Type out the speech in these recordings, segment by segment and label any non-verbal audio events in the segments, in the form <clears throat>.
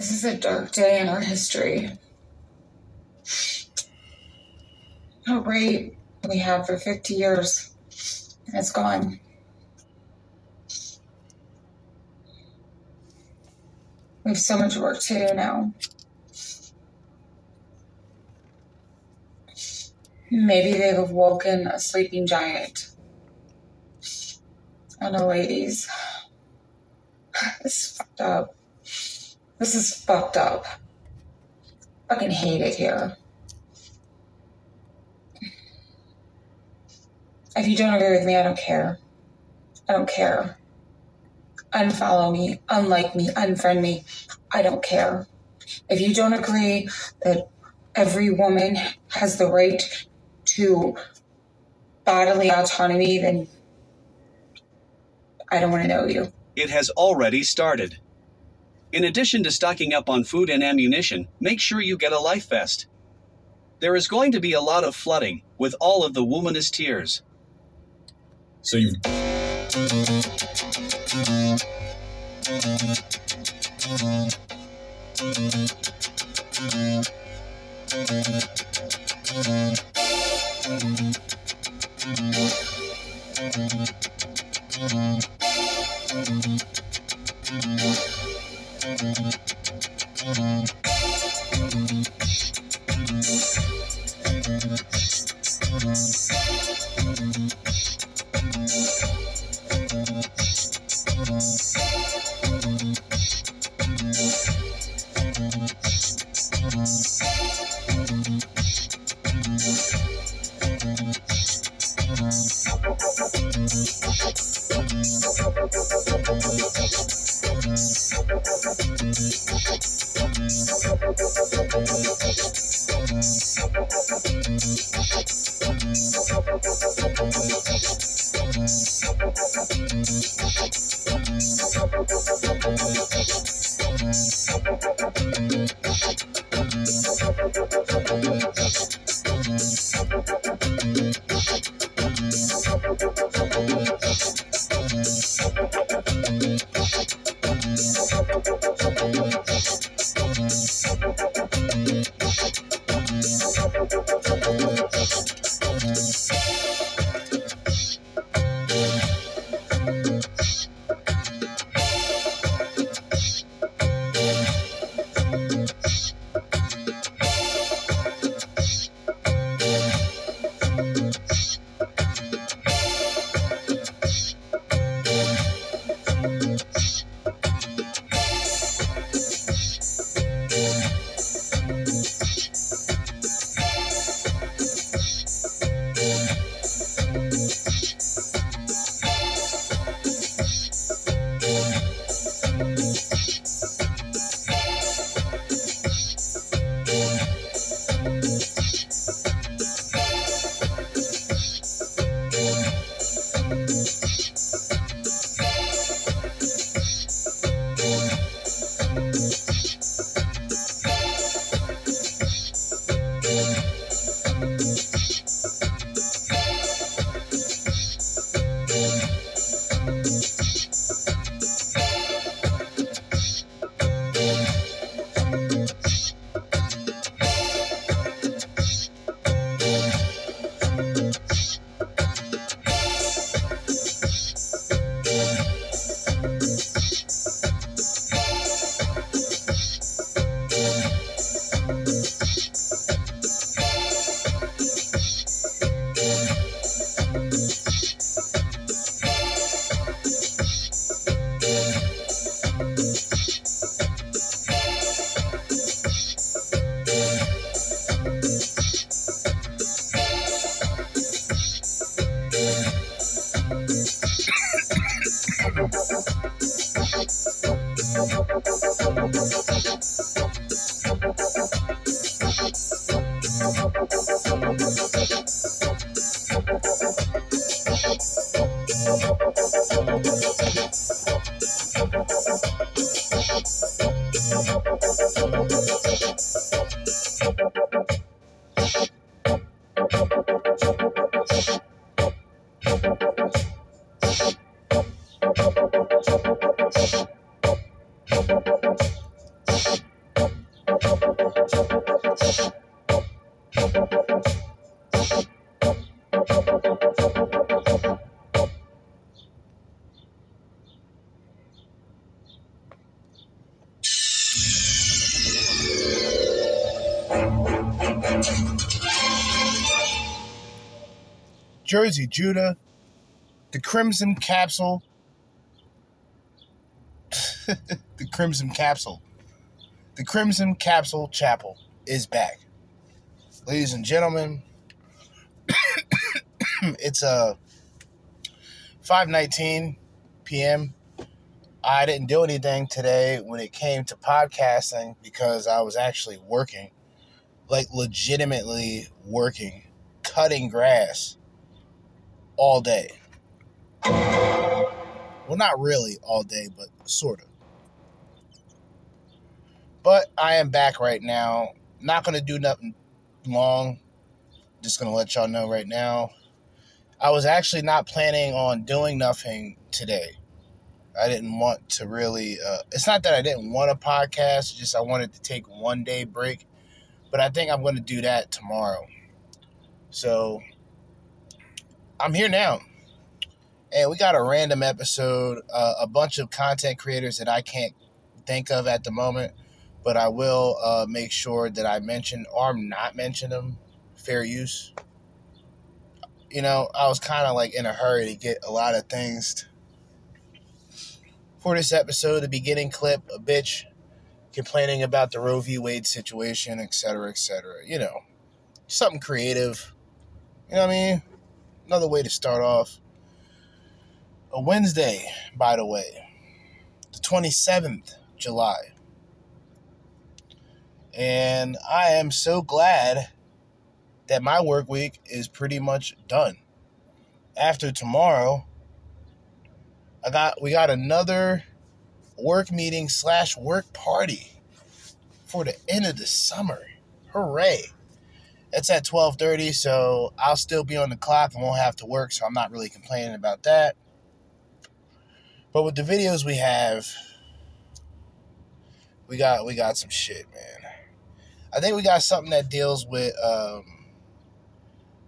This is a dark day in our history. A rate we had for 50 years, and it's gone. We have so much work to do now. Maybe they've awoken a sleeping giant. I know, ladies. <sighs> Is fucked up. This is fucked up. Fucking hate it here. If you don't agree with me, I don't care. I don't care. Unfollow me, unlike me, unfriend me. I don't care. If you don't agree that every woman has the right to bodily autonomy, then I don't want to know you. It has already started. In addition to stocking up on food and ammunition, make sure you get a life vest. There is going to be a lot of flooding, with all of the womanist tears. So you Thank you. Jerzee Judah, the Crimson Capsule, <laughs> the Crimson Capsule, the Crimson Capsule Chapel is back. Ladies and gentlemen, <coughs> it's a uh, 5:19 p.m. I didn't do anything today when it came to podcasting because I was actually working, like legitimately working, cutting grass all day. Well, not really all day, but sort of. But I am back right now. Not going to do nothing long. Just going to let y'all know right now. I was actually not planning on doing nothing today. I didn't want to really. Uh, it's not that I didn't want a podcast. Just I wanted to take one day break, but I think I'm going to do that tomorrow. So I'm here now, and we got a random episode. Uh, a bunch of content creators that I can't think of at the moment, but I will uh, make sure that I mention or not mention them. Fair use. You know, I was kind of like in a hurry to get a lot of things for this episode, the beginning clip, a bitch complaining about the Roe v. Wade situation, etc., etc. You know, something creative. You know what I mean? Another way to start off. A Wednesday, by the way, the 27th July. And I am so glad that my work week is pretty much done. After tomorrow, I got we got another work meeting slash work party for the end of the summer. Hooray! It's at twelve thirty, so I'll still be on the clock and won't have to work, so I'm not really complaining about that. But with the videos we have, we got we got some shit, man. I think we got something that deals with um,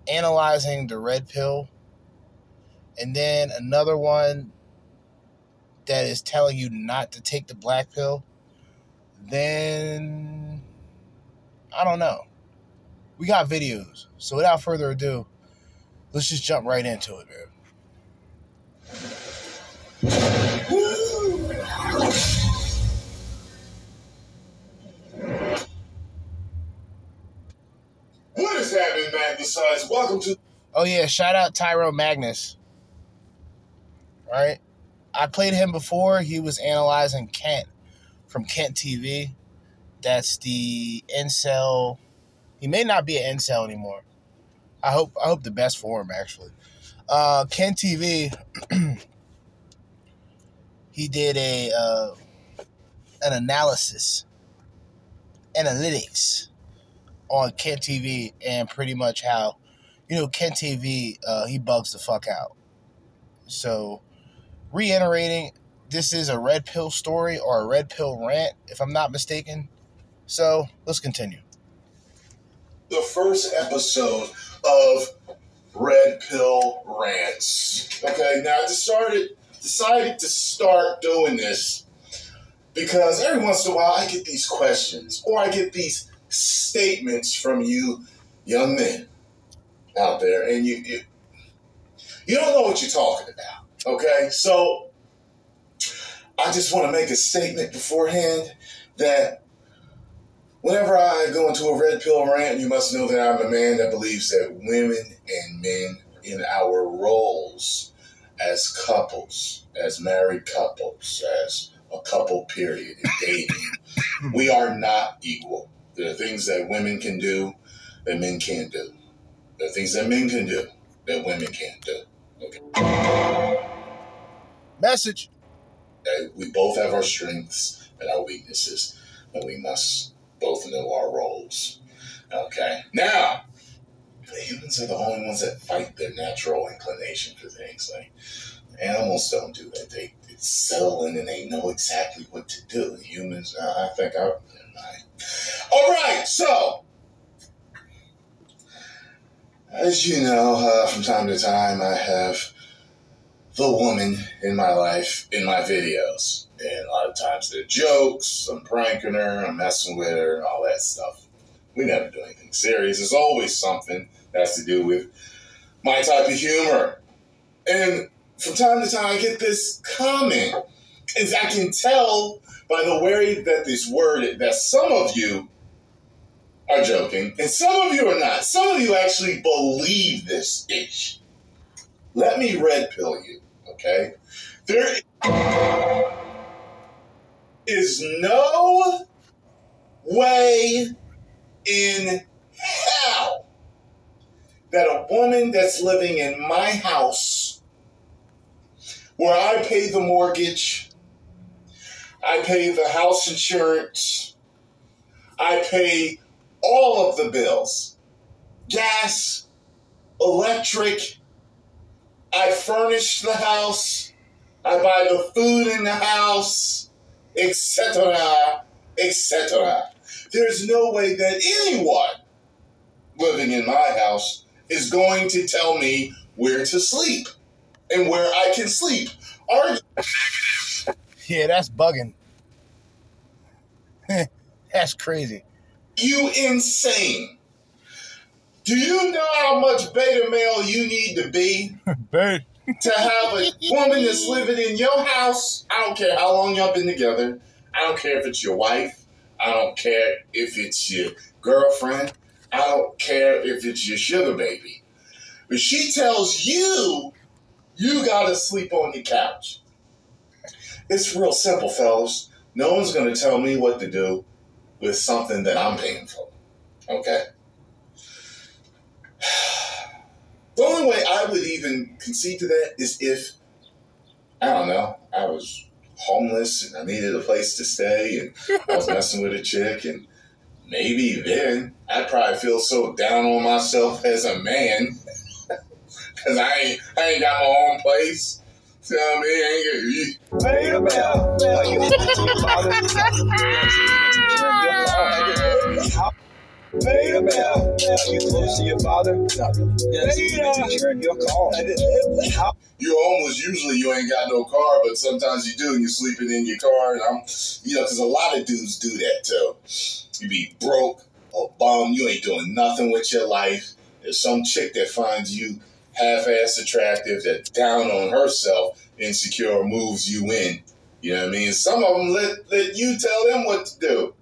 analyzing the red pill, and then another one that is telling you not to take the black pill, then I don't know. We got videos. So without further ado, let's just jump right into it, man. What is happening, Magnus? Welcome to. Oh yeah, shout out Tyrone Magnus. All right. I played him before. He was analyzing Kent from Kent TV. That's the incel. He may not be an incel anymore. I hope I hope the best for him actually. Uh, Kent TV. <clears throat> he did a uh, an analysis, analytics on Kent TV, and pretty much how you know Kent TV. Uh, he bugs the fuck out. So reiterating, this is a red pill story or a red pill rant, if I'm not mistaken. So let's continue. The first episode of Red Pill Rants. Okay, now I decided decided to start doing this because every once in a while I get these questions or I get these statements from you young men out there, and you you, you don't know what you're talking about. Okay, so I just want to make a statement beforehand that whenever I go into a red pill rant, you must know that I'm a man that believes that women and men in our roles as couples, as married couples, as a couple period in dating, <laughs> we are not equal. There are things that women can do that men can't do. There are things that men can do that women can't do. Okay. Message. That we both have our strengths and our weaknesses, and we must both know our roles. Okay. Now, the humans are the only ones that fight their natural inclination for things. Like animals don't do that. They, settle in and they know exactly what to do. Humans, uh, I think I. All right, so as you know, uh, from time to time, I have the woman in my life in my videos. And a lot of times they're jokes, I'm pranking her, I'm messing with her, all that stuff. We never do anything serious. There's always something that has to do with my type of humor. And from time to time, I get this comment, and I can tell by the way that this word that some of you are joking, and some of you are not. Some of you actually believe this ish. Let me red pill you, okay? There is no way in hell that a woman that's living in my house where I pay the mortgage, I pay the house insurance, I pay all of the bills gas, electric, I furnish the house, I buy the food in the house, etc., etc. There's no way that anyone living in my house is going to tell me where to sleep and where I can sleep. Are Yeah, that's bugging. <laughs> that's crazy. you insane? Do you know how much beta male you need to be <laughs> Bird. To have a woman that's living in your house? I don't care how long y'all been together. I don't care if it's your wife. I don't care if it's your girlfriend. I don't care if it's your sugar baby. But she tells you you gotta sleep on your couch. It's real simple, fellas. No one's gonna tell me what to do with something that I'm paying for. Okay? <sighs> The only way I would even concede to that is if, I don't know, I was homeless and I needed a place to stay and I was messing with a chick and maybe then I'd probably feel so down on myself as a man <laughs> because I ain't, I ain't got my own place. You know what I mean? I ain't got- Pay the bill. <laughs> Bill, you Pay the bill. Bill, you close to your father? Not really. Yes, but you turn your call. How You're homeless. Usually you ain't got no car, but sometimes you do, and you're sleeping in your car. And I'm, you know, because a lot of dudes do that too. You be broke or bum. You ain't doing nothing with your life. There's some chick that finds you half-ass attractive, that down on herself, insecure, moves you in. You know what I mean? Some of them let let you tell them what to do.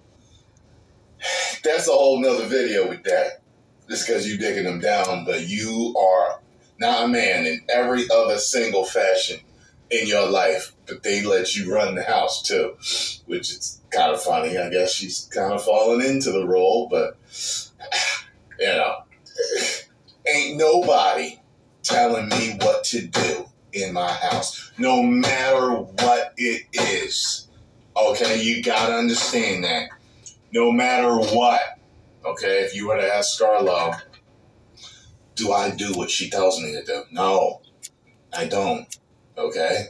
That's a whole nother video with that. Just because you digging them down, but you are not a man in every other single fashion in your life, but they let you run the house too, which is kind of funny. I guess she's kind of fallen into the role, but <sighs> you know, ain't nobody telling me what to do in my house, no matter what it is. Okay, you gotta understand that. No matter what, okay, if you were to ask Scarlo, do I do what she tells me to do? No, I don't. Okay?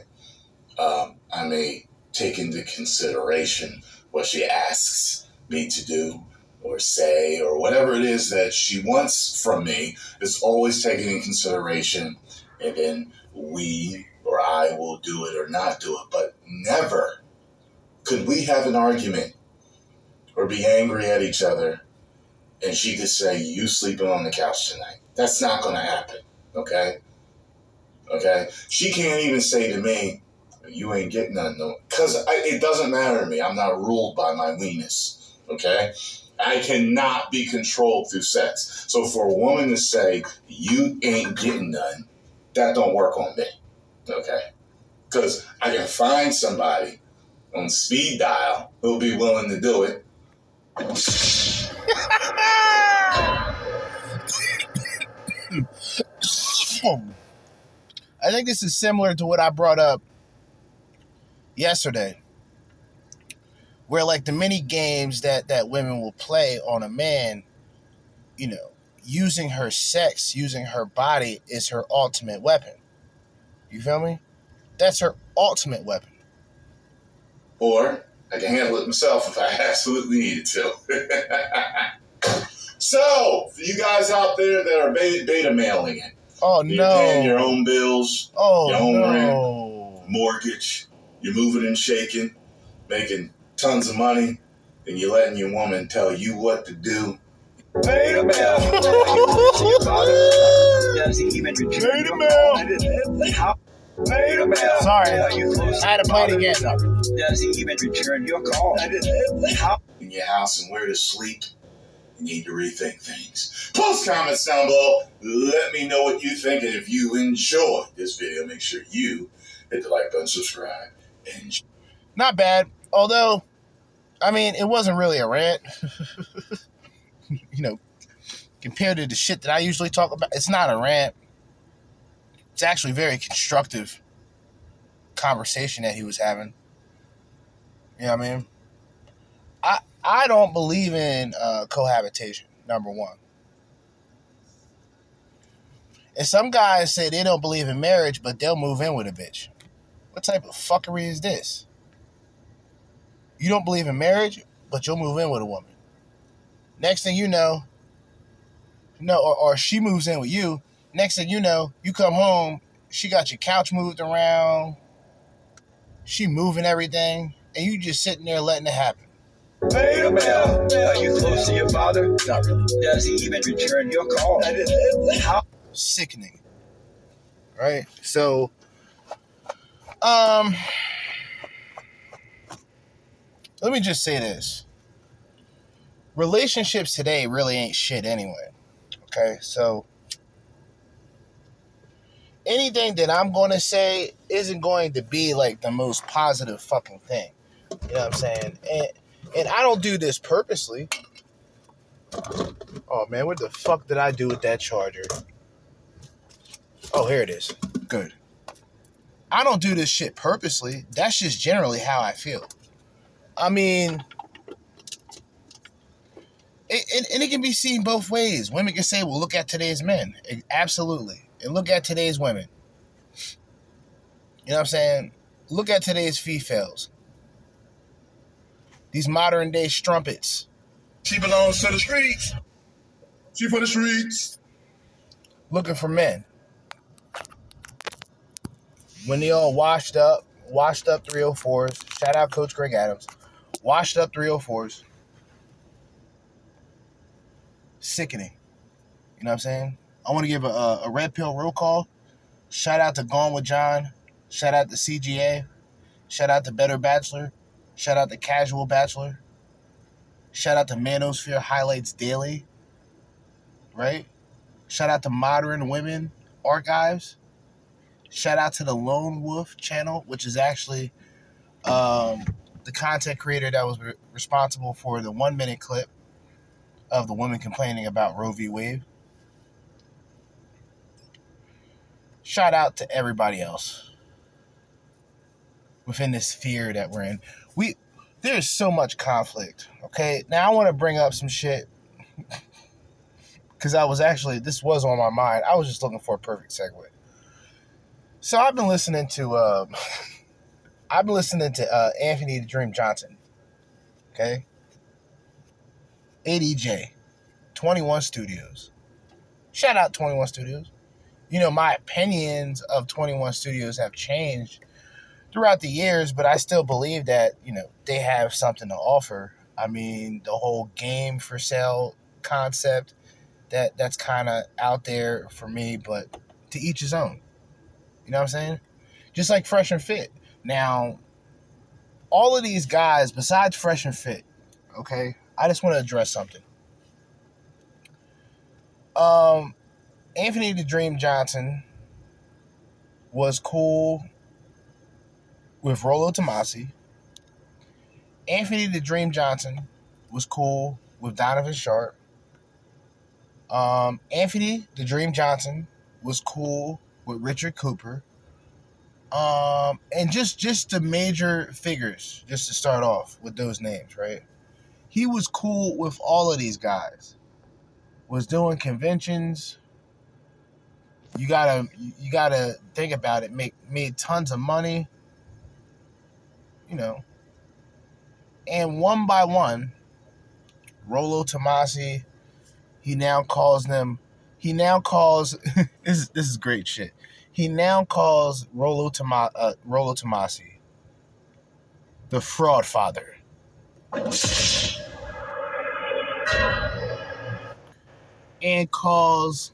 Um, I may take into consideration what she asks me to do or say or whatever it is that she wants from me is always taken in consideration and then we or I will do it or not do it. But never could we have an argument or be angry at each other and she could say, You sleeping on the couch tonight. That's not going to happen. Okay? Okay? She can't even say to me, You ain't getting none. Because it doesn't matter to me. I'm not ruled by my weenus. Okay? I cannot be controlled through sex. So for a woman to say, You ain't getting none, that don't work on me. Okay? Because I can find somebody on speed dial who'll be willing to do it. I think this is similar to what I brought up yesterday, where like the many games that that women will play on a man, you know, using her sex, using her body is her ultimate weapon. You feel me? That's her ultimate weapon. Or I can handle it myself if I <laughs> absolutely needed to. <laughs> so, for you guys out there that are beta, beta mailing it, Oh you're paying your own bills, Oh your own no! mortgage, you're moving and shaking, making tons of money, and you're letting your woman tell you what to do Pay the bill. Are you close to your father? Does he even return Pay the your bill. call? How? Pay the bill. Sorry. Are you close I had to play it again. Father? Does he even return your call? In your house and where to sleep, you need to rethink things. Post comments down below. Let me know what you think. And if you enjoy this video, make sure you hit the like button, subscribe, and Not bad. Although, I mean, it wasn't really a rant. <laughs> you know, compared to the shit that I usually talk about, it's not a rant. It's actually very constructive conversation that he was having. You know what I mean? I I don't believe in uh, cohabitation. Number one. And some guys say they don't believe in marriage, but they'll move in with a bitch. What type of fuckery is this? You don't believe in marriage, but you'll move in with a woman. Next thing you know, no, or, or she moves in with you. Next thing you know, you come home, she got your couch moved around, she moving everything, and you just sitting there letting it happen. The bill. Are you close to your father? Not really. Does he even return your call? How? Sickening. Right? So, um, let me just say this. Relationships today really ain't shit anyway. Okay? So, anything that I'm going to say isn't going to be like the most positive fucking thing. You know what I'm saying? And and I don't do this purposely. Oh man, what the fuck did I do with that charger? Oh, here it is. Good. I don't do this shit purposely. That's just generally how I feel. I mean, it, it, and it can be seen both ways. Women can say, well, look at today's men. It- absolutely. And look at today's women. You know what I'm saying? Look at today's females. These modern day strumpets. she belongs to the streets. She for the streets. looking for men. When they all washed up, washed up 304s. Shout out Coach Greg Adams. Washed up 304s. Sickening. You know what I'm saying? I want to give a, a, a red pill roll call. Shout out to Gone with John. Shout out to CGA. Shout out to Better Bachelor. Shout out to Casual Bachelor. Shout out to Manosphere Highlights Daily. Right? Shout out to Modern Women Archives. Shout out to the Lone Wolf channel, which is actually um, the content creator that was re- responsible for the one minute clip of the woman complaining about Roe v. Wade. Shout out to everybody else within this sphere that we're in. We there's so much conflict. Okay, now I want to bring up some shit because I was actually this was on my mind. I was just looking for a perfect segue. So I've been listening to uh, <laughs> I've been listening to uh, Anthony the Dream Johnson. Okay, ADJ, Twenty One Studios. Shout out Twenty One Studios. You know my opinions of Twenty One Studios have changed throughout the years, but I still believe that you know they have something to offer. I mean, the whole game for sale concept that that's kind of out there for me, but to each his own. You know what I'm saying? Just like Fresh and Fit. Now, all of these guys, besides Fresh and Fit, okay, I just want to address something. Um, Anthony the Dream Johnson was cool with Rollo Tomassi. Anthony the Dream Johnson was cool with Donovan Sharpe. Um, Anthony the Dream Johnson was cool with Richard Cooper. Um, and just just the major figures, just to start off with those names, right? He was cool with all of these guys. Was doing conventions. You gotta you gotta think about it. Make made tons of money. You know. And one by one, Rollo Tomassi, he now calls them he now calls <laughs> this is this is great shit. He now calls Rollo Toma, uh, Rollo Tomassi the fraud father. and calls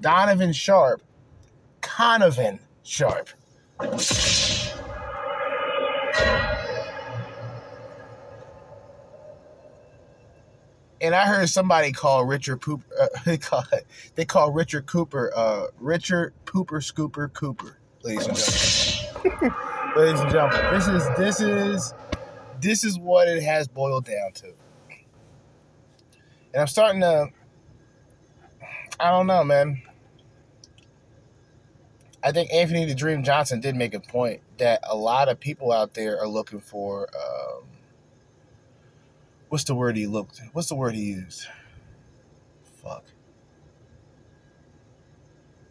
Donovan Sharpe Conovan Sharpe. And I heard somebody call Richard Poop. Uh, <laughs> they call they call Richard Cooper uh, Richard Pooper Scooper Cooper. Ladies and gentlemen, <laughs> ladies and gentlemen, this is this is this is what it has boiled down to. And I'm starting to. I don't know, man. I think Anthony the Dream Johnson did make a point that a lot of people out there are looking for. Um, what's the word he looked? What's the word he used? Fuck.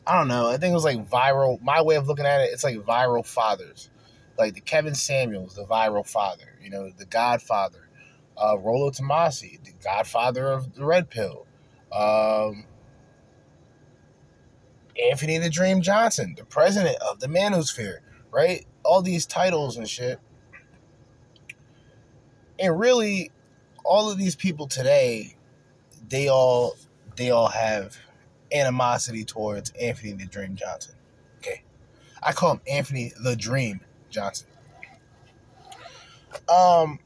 I don't know. I think it was like viral. My way of looking at it, it's like viral fathers, like the Kevin Samuels, the viral father. You know, the Godfather, uh, Rollo Tomassi, the Godfather of the Red Pill. Um, Anthony the Dream Johnson, the president of the Manosphere, right? All these titles and shit. And really, all of these people today, they all they all have animosity towards Anthony the Dream Johnson. Okay. I call him Anthony the Dream Johnson. Um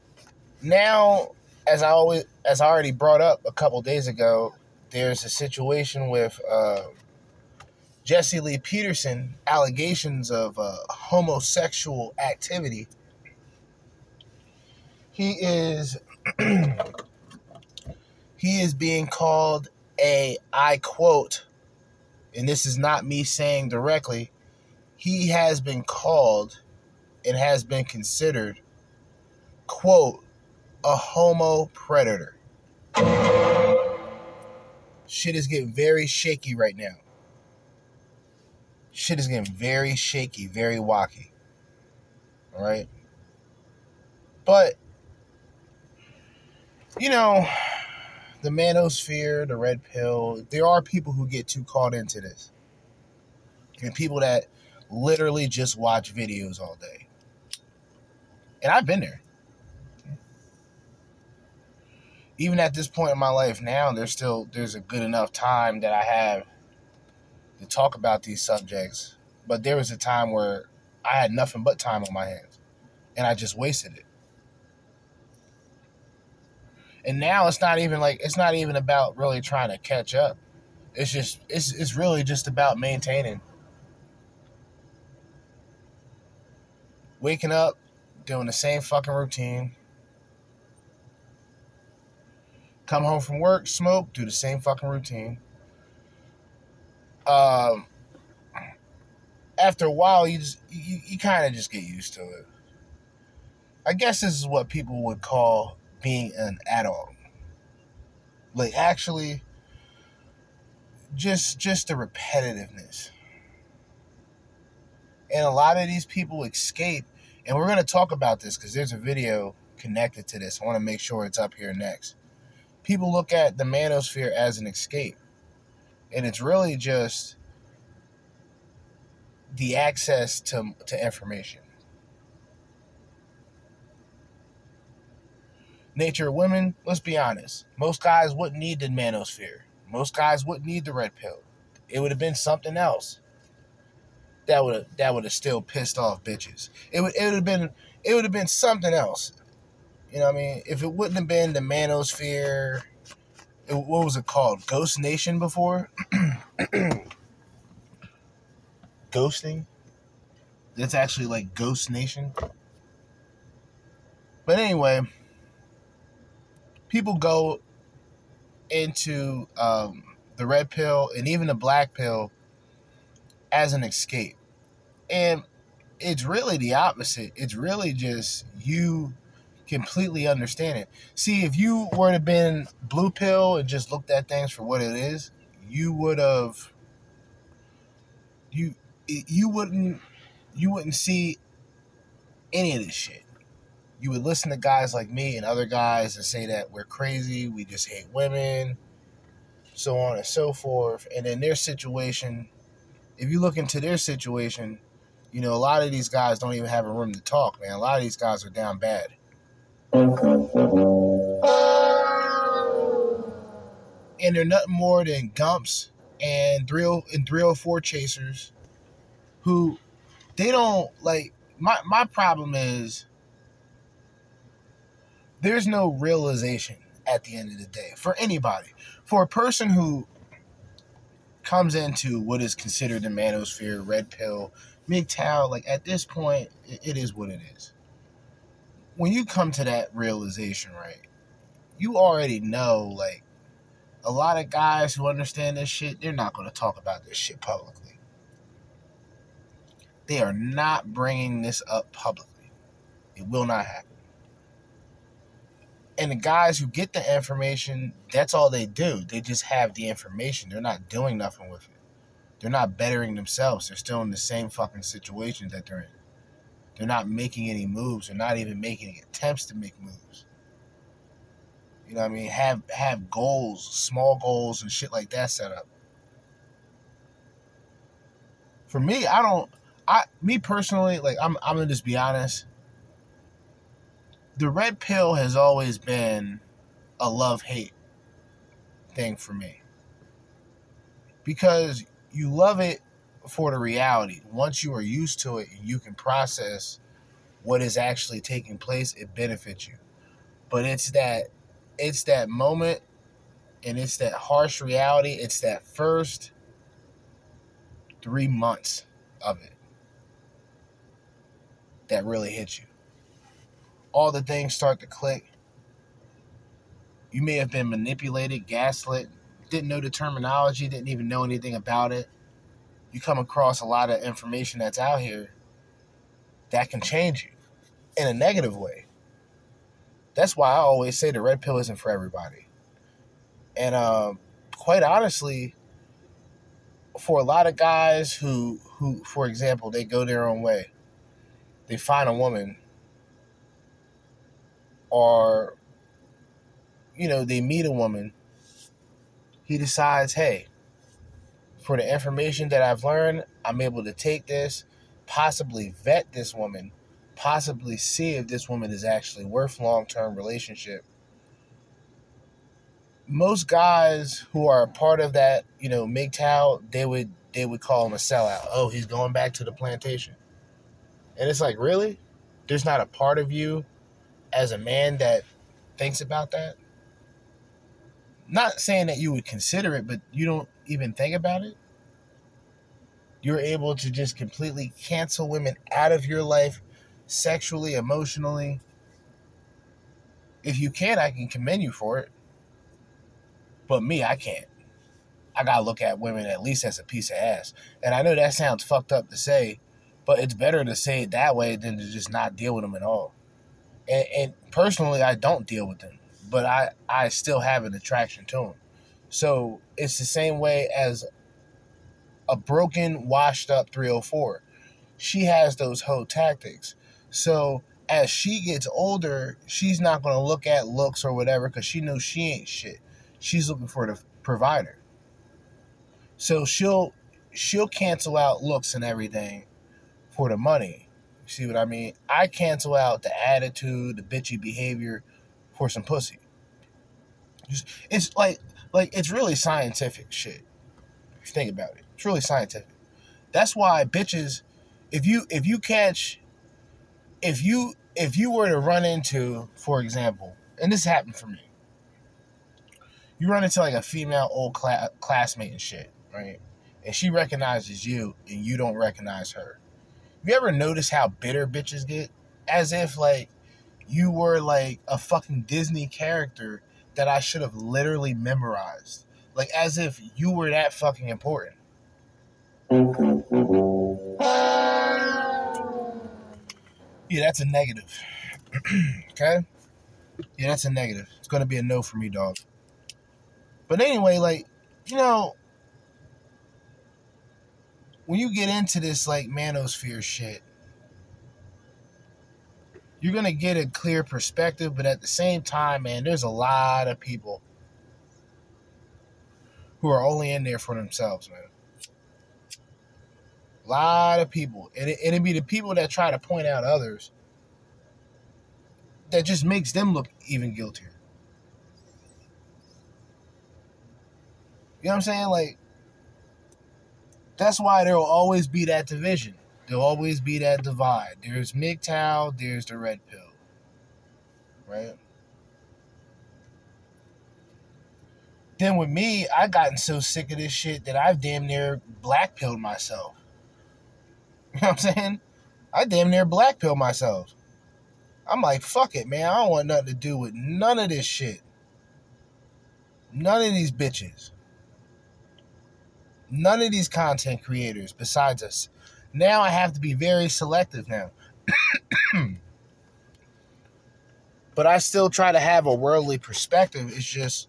now as I always as I already brought up a couple days ago, there's a situation with uh, Jesse Lee Peterson allegations of uh, homosexual activity. He is <clears throat> he is being called a I quote, and this is not me saying directly. He has been called and has been considered quote a homo predator. Shit is getting very shaky right now shit is getting very shaky, very wacky. All right. But, you know, the manosphere, the red pill, there are people who get too caught into this. And people that literally just watch videos all day. And I've been there. Even at this point in my life now, there's still there's a good enough time that I have to talk about these subjects, but there was a time where I had nothing but time on my hands and I just wasted it. And now it's not even like it's not even about really trying to catch up. It's just it's it's really just about maintaining. Waking up, doing the same fucking routine. Come home from work, smoke, do the same fucking routine um, after a while, you just you, you kind of just get used to it. I guess this is what people would call being an adult. Like actually, just just the repetitiveness. And a lot of these people escape, and we're gonna talk about this because there's a video connected to this. I want to make sure it's up here next. People look at the manosphere as an escape and it's really just the access to, to information. Nature of women, let's be honest. Most guys wouldn't need the manosphere. Most guys wouldn't need the red pill. It would have been something else. That would have that would have still pissed off bitches. It would it would have been it would have been something else. You know what I mean? If it wouldn't have been the manosphere, what was it called? Ghost Nation before? <clears throat> Ghosting? That's actually like Ghost Nation. But anyway, people go into um, the red pill and even the black pill as an escape. And it's really the opposite. It's really just you completely understand it. See, if you were to have been blue pill and just looked at things for what it is, you would have you you wouldn't you wouldn't see any of this shit. You would listen to guys like me and other guys and say that we're crazy, we just hate women, so on and so forth. And in their situation, if you look into their situation, you know, a lot of these guys don't even have a room to talk, man. A lot of these guys are down bad. and they're nothing more than gumps and three oh, and three hundred four chasers, who they don't like. My my problem is there's no realization at the end of the day for anybody. For a person who comes into what is considered the manosphere, red pill, MGTOW, like at this point, it, is what it is. When you come to that realization, right, you already know, like, a lot of guys who understand this shit, they're not going to talk about this shit publicly. They are not bringing this up publicly. It will not happen. And the guys who get the information, that's all they do. They just have the information. They're not doing nothing with it. They're not bettering themselves. They're still in the same fucking situation that they're in. They're not making any moves. They're not even making attempts to make moves. You know what I mean? Have have goals, small goals and shit like that set up. For me, I don't I me personally, like I'm I'm gonna just be honest. The red pill has always been a love hate thing for me. Because you love it for the reality. Once you are used to it and you can process what is actually taking place, it benefits you. But it's that it's that moment and it's that harsh reality. It's that first three months of it that really hits you. All the things start to click. You may have been manipulated, gaslit, didn't know the terminology, didn't even know anything about it. You come across a lot of information that's out here that can change you in a negative way. That's why I always say the red pill isn't for everybody. And um, quite honestly, for a lot of guys who who, for example, they go their own way, they find a woman, or you know, they meet a woman. He decides, hey, for the information that I've learned, I'm able to take this, possibly vet this woman, possibly see if this woman is actually worth long term relationship. Most guys who are a part of that, you know, MGTOW, they would they would call him a sellout. Oh, he's going back to the plantation. And it's like, really? There's not a part of you as a man that thinks about that? Not saying that you would consider it, but you don't even think about it. You're able to just completely cancel women out of your life sexually, emotionally. If you can, I can commend you for it. But me, I can't. I gotta look at women at least as a piece of ass. And I know that sounds fucked up to say, but it's better to say it that way than to just not deal with them at all. And, and personally, I don't deal with them, but I, I still have an attraction to them. So it's the same way as a broken, washed up 304. She has those hoe tactics. So as she gets older, she's not going to look at looks or whatever because she knows she ain't shit. She's looking for the provider. So she'll she'll cancel out looks and everything for the money. See what I mean? I cancel out the attitude, the bitchy behavior for some pussy. It's like like it's really scientific shit. If you think about it, it's really scientific. That's why bitches, if you if you catch, if you if you were to run into, for example, and this happened for me, you run into like a female old cla- classmate and shit, right? And she recognizes you, and you don't recognize her. You ever notice how bitter bitches get? As if like you were like a fucking Disney character that I should have literally memorized. Like as if you were that fucking important. Yeah, that's a negative. <clears throat> okay? Yeah, that's a negative. It's gonna be a no for me, dog. But anyway, like, you know, when you get into this like manosphere shit, you're gonna get a clear perspective, but at the same time, man, there's a lot of people who are only in there for themselves, man. A lot of people. And it, it'd be the people that try to point out others that just makes them look even guiltier. You know what I'm saying? Like, that's why there will always be that division. There'll always be that divide. There's MGTOW, there's the red pill. Right? Then with me, I gotten so sick of this shit that I've damn near black pilled myself. <laughs> You know what I'm saying? I damn near black pill myself. I'm like, fuck it, man. I don't want nothing to do with none of this shit. None of these bitches. None of these content creators besides us. Now I have to be very selective now. <clears throat> but I still try to have a worldly perspective. It's just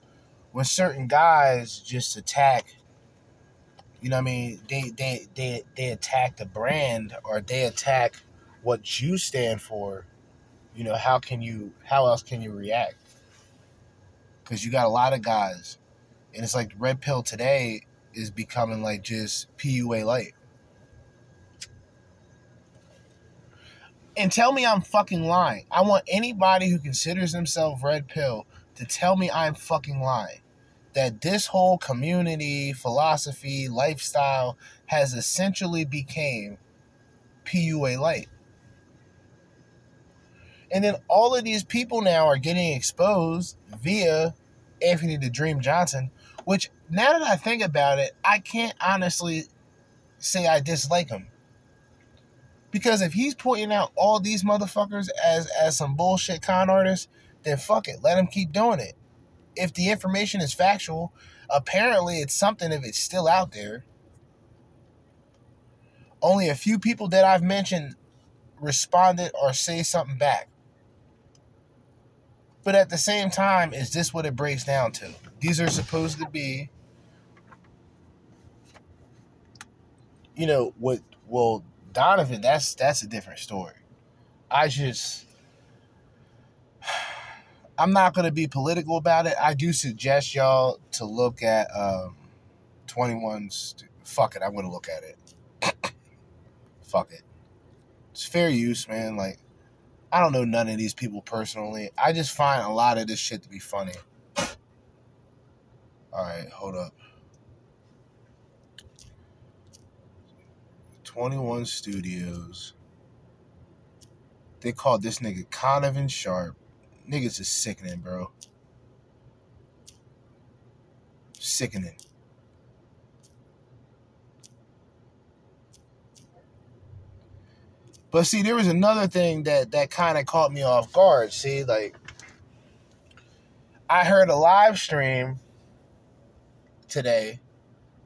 when certain guys just attack you know what I mean, they they they they attack the brand or they attack what you stand for, you know, how can you how else can you react? Cuz you got a lot of guys and it's like red pill today is becoming like just PUA light. And tell me I'm fucking lying. I want anybody who considers themselves red pill to tell me I'm fucking lying that this whole community, philosophy, lifestyle has essentially became PUA light. And then all of these people now are getting exposed via Anthony the Dream Johnson, which now that I think about it, I can't honestly say I dislike him. Because if he's pointing out all these motherfuckers as as some bullshit con artists, then fuck it, let him keep doing it if the information is factual, apparently it's something if it's still out there. Only a few people that I've mentioned responded or say something back. But at the same time, is this what it breaks down to? These are supposed to be, you know, what? Well, Donovan, that's that's a different story. I just <sighs> I'm not to be political about it. I do suggest y'all to look at um, 21's. Fuck it, I'm to look at it. <coughs> Fuck it. It's fair use, man. Like, I don't know none of these people personally. I just find a lot of this shit to be funny. All right, hold up. 21 Studios. They called this nigga Conovan Sharpe niggas is sickening, bro. Sickening. But see, there was another thing that that kind of caught me off guard. See, like I heard a live stream today,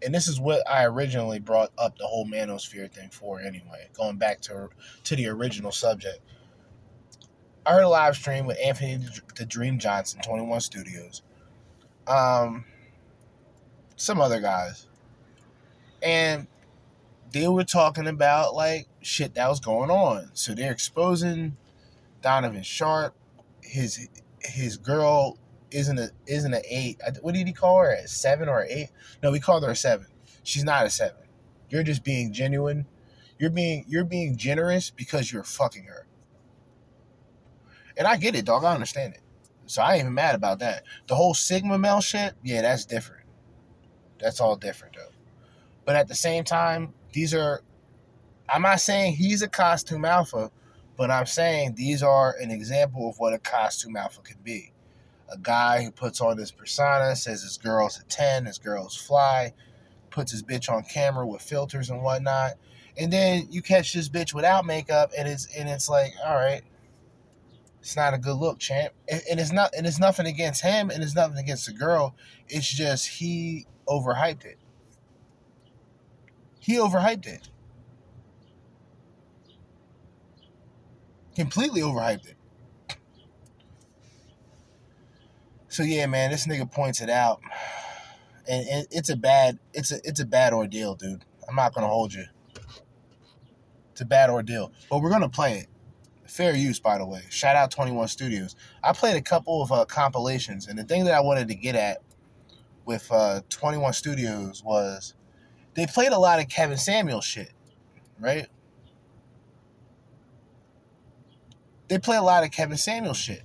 and this is what I originally brought up the whole manosphere thing for anyway, going back to to the original subject. I heard a live stream with Anthony the Dream Johnson, 21 Studios. Um, some other guys. And they were talking about like shit that was going on. So they're exposing Donovan Sharpe. His his girl isn't a isn't an eight. What did he call her? A seven or an eight? No, we called her a seven. She's not a seven. You're just being genuine. You're being you're being generous because you're fucking her. And I get it, dog. I understand it. So I ain't even mad about that. The whole Sigma male shit, yeah, that's different. That's all different though. But at the same time, these are I'm not saying he's a costume alpha, but I'm saying these are an example of what a costume alpha can be. A guy who puts on this persona, says his girl's a 10, his girl's fly, puts his bitch on camera with filters and whatnot. And then you catch this bitch without makeup and it's and it's like, all right, it's not a good look, champ. And, and it's not, and it's nothing against him, and it's nothing against the girl. It's just he overhyped it. He overhyped it. Completely overhyped it. So yeah, man, this nigga points it out, and it's a bad, it's a, it's a bad ordeal, dude. I'm not gonna hold you. It's a bad ordeal, but we're gonna play it. Fair use, by the way. Shout out 21 Studios. I played a couple of uh, compilations, and the thing that I wanted to get at with uh, 21 Studios was they played a lot of Kevin Samuel shit, right? They play a lot of Kevin Samuel shit.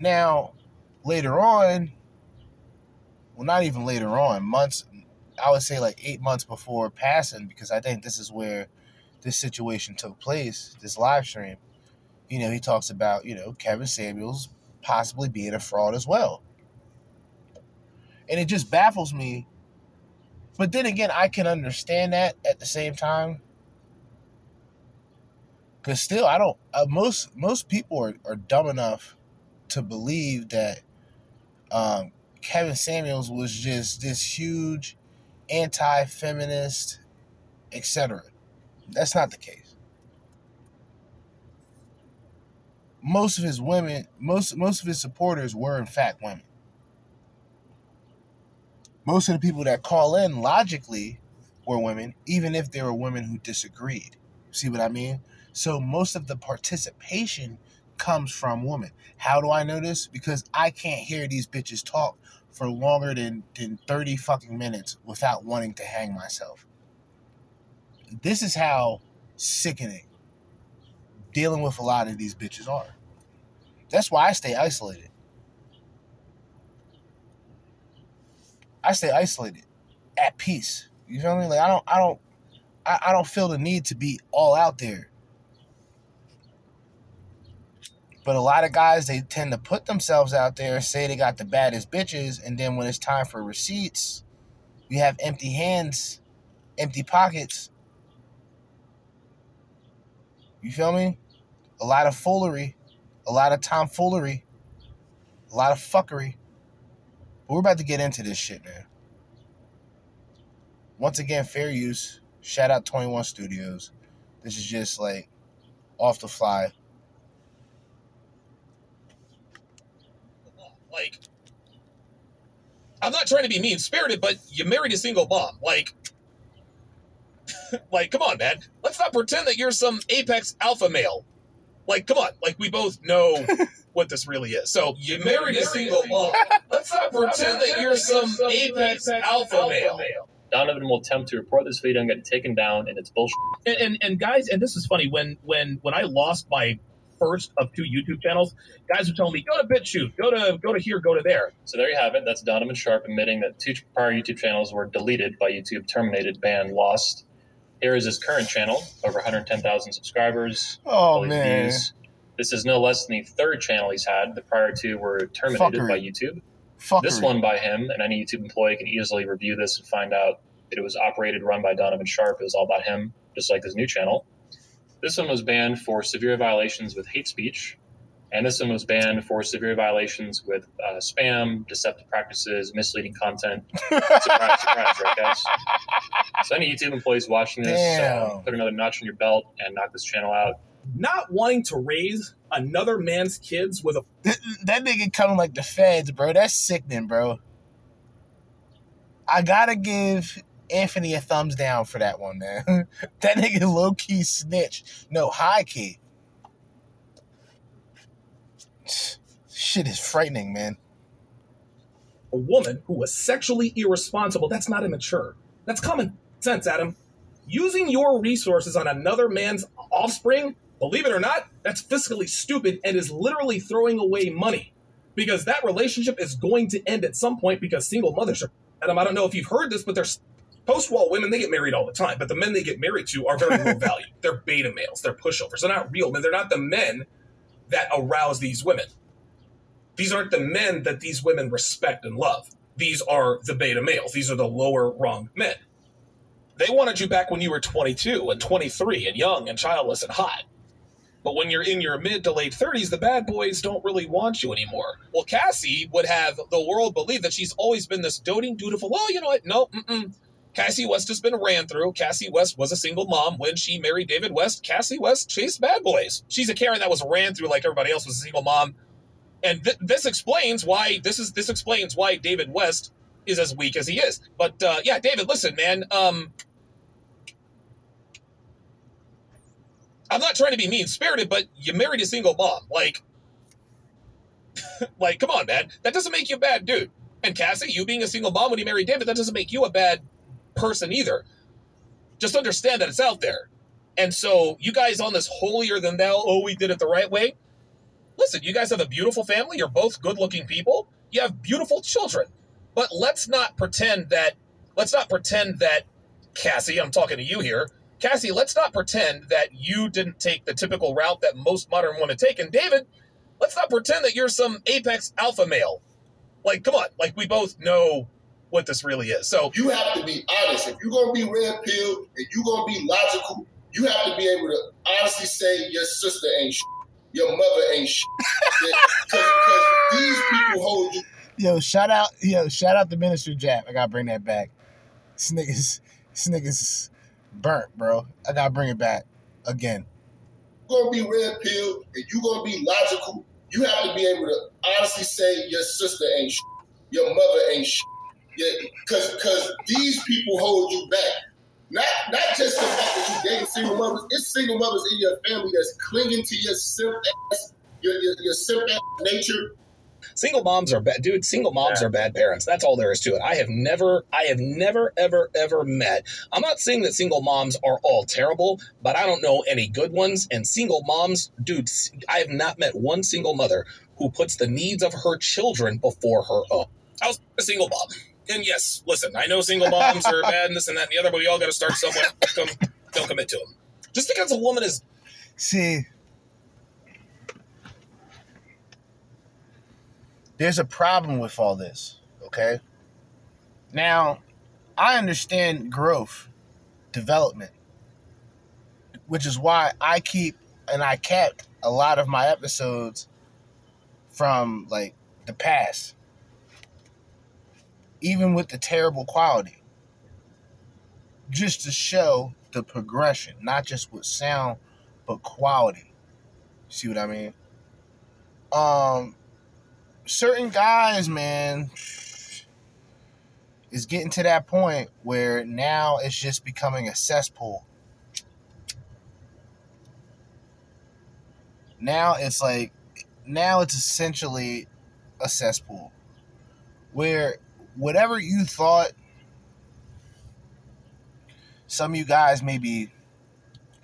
Now, later on, well, not even later on, months, I would say like eight months before passing, because I think this is where this situation took place, this live stream. You know, he talks about, you know, Kevin Samuels possibly being a fraud as well. And it just baffles me. But then again, I can understand that at the same time. Cause still, I don't. Uh, most most people are, are dumb enough to believe that um, Kevin Samuels was just this huge anti-feminist, etc. That's not the case. Most of his women, most most of his supporters were in fact women. Most of the people that call in logically were women, even if there were women who disagreed. See what I mean? So most of the participation comes from women. How do I know this? Because I can't hear these bitches talk for longer than, than 30 fucking minutes without wanting to hang myself. This is how sickening dealing with a lot of these bitches are. That's why I stay isolated. I stay isolated, at peace. You feel me? Like I don't, I don't, I, I don't feel the need to be all out there. But a lot of guys, they tend to put themselves out there, say they got the baddest bitches, and then when it's time for receipts, you have empty hands, empty pockets. You feel me? A lot of foolery, a lot of tomfoolery, a lot of fuckery. But we're about to get into this shit, man. Once again, fair use. Shout out 21 Studios. This is just like off the fly. Like, I'm not trying to be mean spirited, but you married a single mom. Like, <laughs> like, come on, man. Let's not pretend that you're some apex alpha male. Like, come on. Like, we both know <laughs> what this really is. So, you married a single mom. Let's not pretend that you're some apex alpha male. Donovan will attempt to report this video and get it taken down, and it's bullshit. and, and and guys, and this is funny when when when I lost my first of two YouTube channels, guys are telling me go to BitChute, go to go to here, go to there. So there you have it. That's Donovan Sharpe admitting that two prior YouTube channels were deleted by YouTube, terminated, banned, lost. Here is his current channel, over 110,000 subscribers. Oh man. views. This is no less than the third channel he's had. The prior two were terminated Fuckery. by YouTube. Fuckery. This one by him, and any YouTube employee can easily review this and find out that it was operated, run by Donovan Sharpe. It was all about him, just like his new channel. This one was banned for severe violations with hate speech, and this one was banned for severe violations with uh, spam, deceptive practices, misleading content. <laughs> surprise, surprise, right, guys? So, any YouTube employees watching this, uh, Damn. put another notch on your belt and knock this channel out. Not wanting to raise another man's kids with a that nigga coming like the feds, bro. That's sickening, bro. I gotta give Anthony a thumbs down for that one, man. <laughs> that nigga low key snitch. No, high key. Shit is frightening, man. a woman who was sexually irresponsible. That's not immature. That's common sense, Adam. Using your resources on another man's offspring, believe it or not, that's fiscally stupid and is literally throwing away money. Because that relationship is going to end at some point because single mothers are. Adam, I don't know if you've heard this, but there's post wall women, they get married all the time, but the men they get married to are very low <laughs> value. They're beta males, they're pushovers. They're not real men. They're not the men that arouse these women. These aren't the men that these women respect and love. These are the beta males. These are the lower rung men. They wanted you back when you were 22 and 23 and young and childless and hot. But when you're in your mid to late 30s, the bad boys don't really want you anymore. Well, Cassie would have the world believe that she's always been this doting, dutiful. Well, you know what? No, mm-mm. Cassie West has been ran through. Cassie West was a single mom when she married David West. Cassie West chased bad boys. She's a Karen that was ran through like everybody else was a single mom and th- this explains why this is this explains why David West is as weak as he is. But uh, yeah, David, listen, man. Um, I'm not trying to be mean spirited, but you married a single mom. Like, <laughs> like, come on, man. That doesn't make you a bad dude. And Cassie, you being a single mom when you married David, that doesn't make you a bad person either. Just understand that it's out there. And so, you guys on this holier than thou, oh, we did it the right way listen, you guys have a beautiful family. You're both good looking people. You have beautiful children. But let's not pretend that let's not pretend that Cassie, I'm talking to you here. Cassie, let's not pretend that you didn't take the typical route that most modern women take. And David, let's not pretend that you're some apex alpha male. Like, come on, like we both know what this really is. So You have to be honest. If you're gonna be red pill and you're gonna be logical, you have to be able to honestly say your sister ain't sh- your mother ain't sh- <laughs> because these people hold you. Yo, shout out, yo, shout out the Minister Jap. I gotta bring that back. This nigga's, this nigga's burnt, bro. I gotta bring it back again. You're gonna be red pill and you're gonna be logical. You have to be able to honestly say your sister ain't sh- your mother ain't sh- because because these people hold you back. Not not just the fact that you dating single mothers. It's single mothers in your family that's clinging to your simp ass, your your, your simp ass nature. Single moms are bad, dude. Single moms Yeah. are bad parents. That's all there is to it. I have never, I have never, ever, ever met. I'm not saying that single moms are all terrible, but I don't know any good ones. And single moms, dude, I have not met one single mother who puts the needs of her children before her own. I was a single mom, and yes, listen, I know single moms are bad and this and that and the other, but we all got to start somewhere. Don't, don't commit to them. Just because a woman is See, there's a problem with all this, okay? Now, I understand growth, development, which is why I keep and I kept a lot of my episodes from like the past, even with the terrible quality, just to show the progression, not just with sound, but quality. See what I mean? Um, certain guys, man, is getting to that point where now it's just becoming a cesspool. Now it's like, now it's essentially a cesspool where whatever you thought, some of you guys may be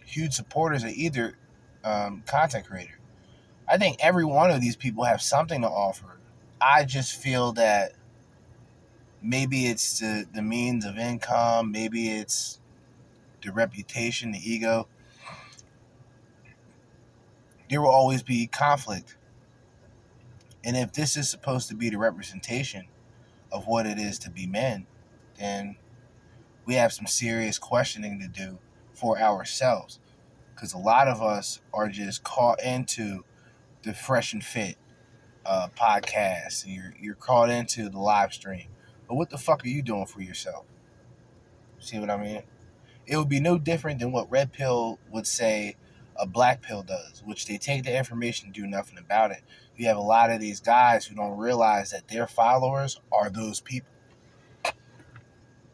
huge supporters of either um, content creator. I think every one of these people have something to offer. I just feel that maybe it's the, the means of income, maybe it's the reputation, the ego. There will always be conflict. And if this is supposed to be the representation of what it is to be men, then we have some serious questioning to do for ourselves because a lot of us are just caught into the fresh and fit uh, podcast. And you're you're caught into the live stream. But what the fuck are you doing for yourself? See what I mean? It would be no different than what Red Pill would say a Black Pill does, which they take the information and do nothing about it. You have a lot of these guys who don't realize that their followers are those people.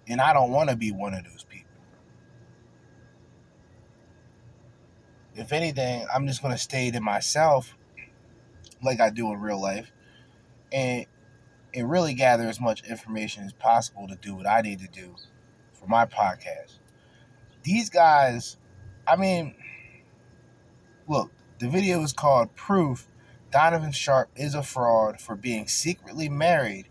And I don't want to be one of those people. If anything, I'm just going to stay to myself like I do in real life and and really gather as much information as possible to do what I need to do for my podcast. These guys, I mean, look, the video is called Proof Donovan Sharpe is a fraud for being secretly married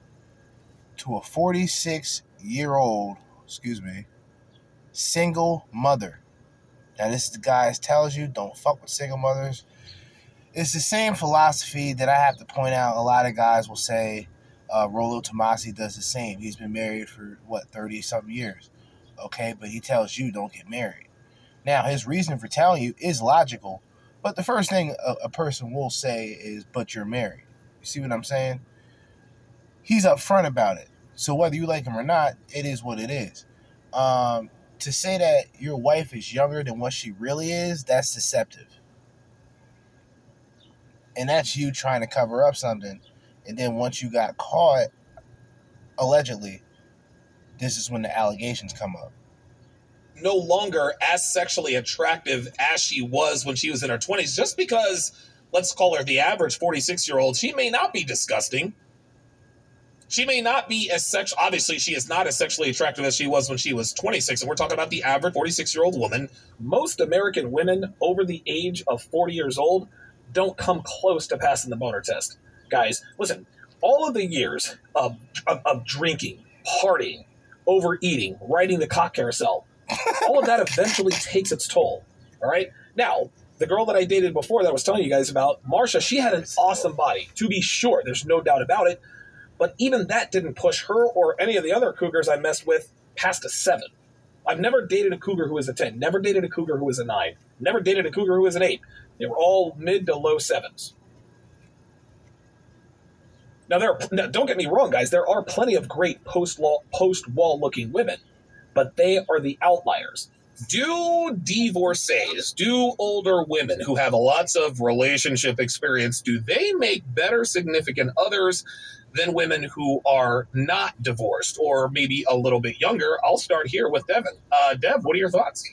to a 46 year old, excuse me, single mother. Now, this is the guys tells you don't fuck with single mothers. It's the same philosophy that I have to point out. A lot of guys will say uh, Rollo Tomassi does the same. He's been married for what 30 something years. Okay, but he tells you don't get married. Now, his reason for telling you is logical, but the first thing a, a person will say is, but you're married. You see what I'm saying? He's upfront about it. So whether you like him or not, it is what it is. Um, to say that your wife is younger than what she really is, that's deceptive. And that's you trying to cover up something. And then once you got caught, allegedly, this is when the allegations come up. No longer as sexually attractive as she was when she was in her 20s just because let's call her the average 46 year old she may not be disgusting she may not be as sex obviously she is not as sexually attractive as she was when she was 26 and we're talking about the average 46 year old woman most American women over the age of 40 years old don't come close to passing the boner test. Guys, listen, all of the years of, of, of drinking, partying, overeating, riding the cock carousel, all of that eventually takes its toll. All right. Now, the girl that I dated before that I was telling you guys about, Marsha, she had an awesome body, to be sure. There's no doubt about it. But even that didn't push her or any of the other cougars I messed with past a seven. I've never dated a cougar who was a 10, never dated a cougar who was a nine, never dated a cougar who was an eight. They were all mid to low sevens. Now, there are, now, don't get me wrong, guys. There are plenty of great post post wall looking women, but they are the outliers. Do divorcees, do older women who have lots of relationship experience, do they make better significant others than women who are not divorced or maybe a little bit younger? I'll start here with Devin. Uh, Dev, what are your thoughts?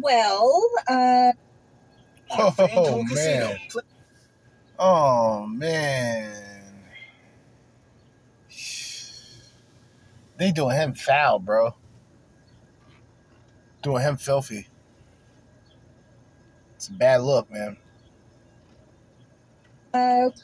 Well, uh, Oh man. Oh man. They doing him foul, bro. Doing him filthy. It's a bad look, man.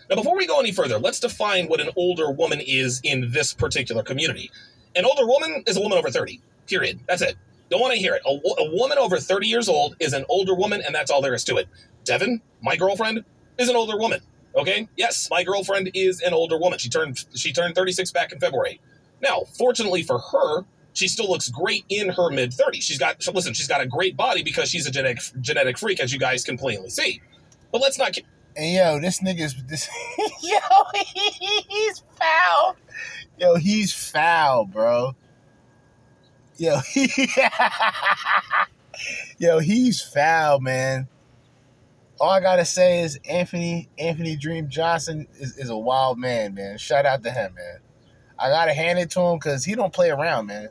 Now, before we go any further, let's define what an older woman is in this particular community. An older woman is a woman over 30, period. That's it. Don't want to hear it. A, a woman over 30 years old is an older woman, and that's all there is to it. Devin, my girlfriend, is an older woman. Okay? Yes, my girlfriend is an older woman. She turned she turned 36 back in February. Now, fortunately for her, she still looks great in her mid 30s. She's got listen, she's got a great body because she's a genetic genetic freak, as you guys can plainly see. But let's not. And yo, this nigga's this <laughs> yo, he's foul. Yo, he's foul, bro. Yo, he, <laughs> yo, he's foul, man. All I gotta say is Anthony Anthony Dream Johnson is, is a wild man, man. Shout out to him, man. I gotta hand it to him because he don't play around, man.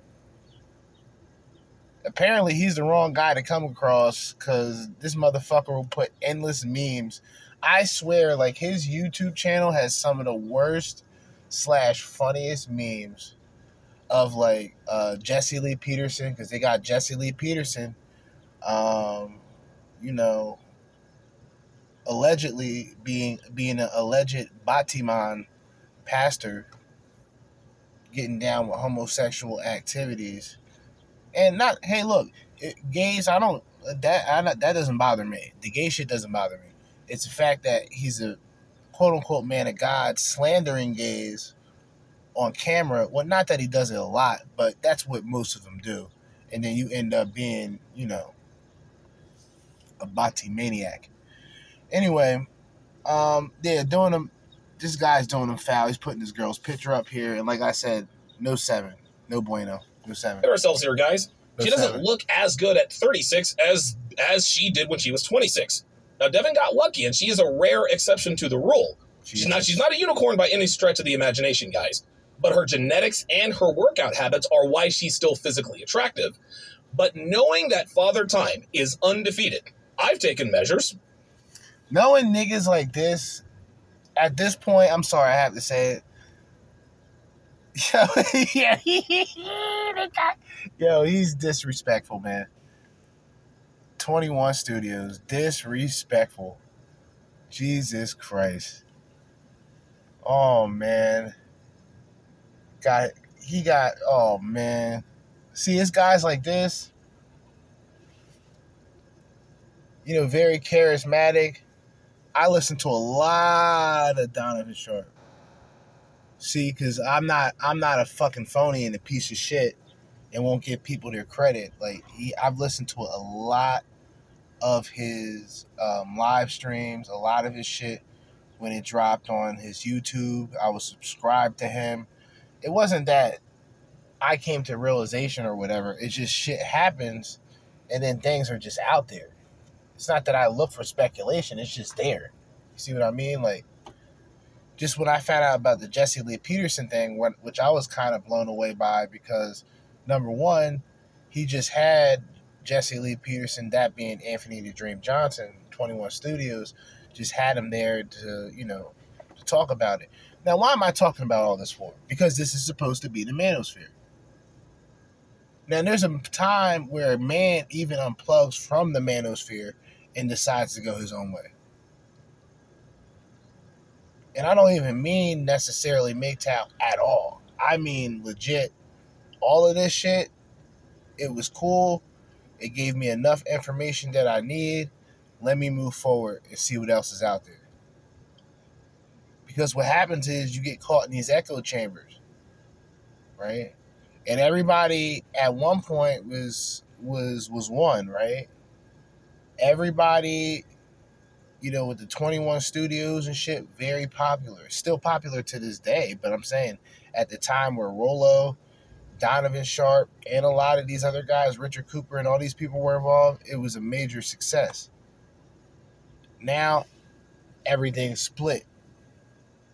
Apparently, he's the wrong guy to come across because this motherfucker will put endless memes. I swear, like his YouTube channel has some of the worst slash funniest memes of like uh, Jesse Lee Peterson because they got Jesse Lee Peterson, um, you know, allegedly being being an alleged Batiman pastor, getting down with homosexual activities, and not hey look, it, gays I don't that I not, that doesn't bother me. The gay shit doesn't bother me. It's the fact that he's a quote unquote man of God slandering gays on camera. Well, not that he does it a lot, but that's what most of them do. And then you end up being, you know, a bati maniac. Anyway, um, yeah, doing him. This guy's doing him foul. He's putting this girl's picture up here, and like I said, no seven, no bueno, no seven. Get ourselves here, guys. No She doesn't seven. look as good at 36 as as she did when she was 26. Now, Devin got lucky, and she is a rare exception to the rule. She's not she's not a unicorn by any stretch of the imagination, guys. But her genetics and her workout habits are why she's still physically attractive. But knowing that Father Time is undefeated, I've taken measures. Knowing niggas like this, at this point, I'm sorry, I have to say it. Yo, <laughs> yeah, yo, he's disrespectful, man. 21 Studios, disrespectful. Jesus Christ. Oh man. Got he got oh man. See, it's guys like this. You know, very charismatic. I listen to a lot of Donovan Sharpe. See, because I'm not I'm not a fucking phony and a piece of shit and won't give people their credit. Like he I've listened to a lot of his um, live streams, a lot of his shit when it dropped on his YouTube. I was subscribed to him. It wasn't that I came to realization or whatever. It's just shit happens and then things are just out there. It's not that I look for speculation, it's just there. You see what I mean? Like just when I found out about the Jesse Lee Peterson thing, which I was kind of blown away by because number one, he just had Jesse Lee Peterson, that being Anthony the Dream Johnson, 21 Studios, just had him there to, you know, to talk about it. Now, why am I talking about all this for? Because this is supposed to be the manosphere. Now, there's a time where a man even unplugs from the manosphere and decides to go his own way. And I don't even mean necessarily MGTOW at all. I mean legit. All of this shit, it was cool. It gave me enough information that I need. Let me move forward and see what else is out there. Because what happens is you get caught in these echo chambers, right? And everybody at one point was was was one, right? Everybody, you know, with the 21 studios and shit, very popular. Still popular to this day, but I'm saying at the time where Rollo, Donovan Sharpe, and a lot of these other guys, Richard Cooper and all these people were involved, it was a major success. Now everything's split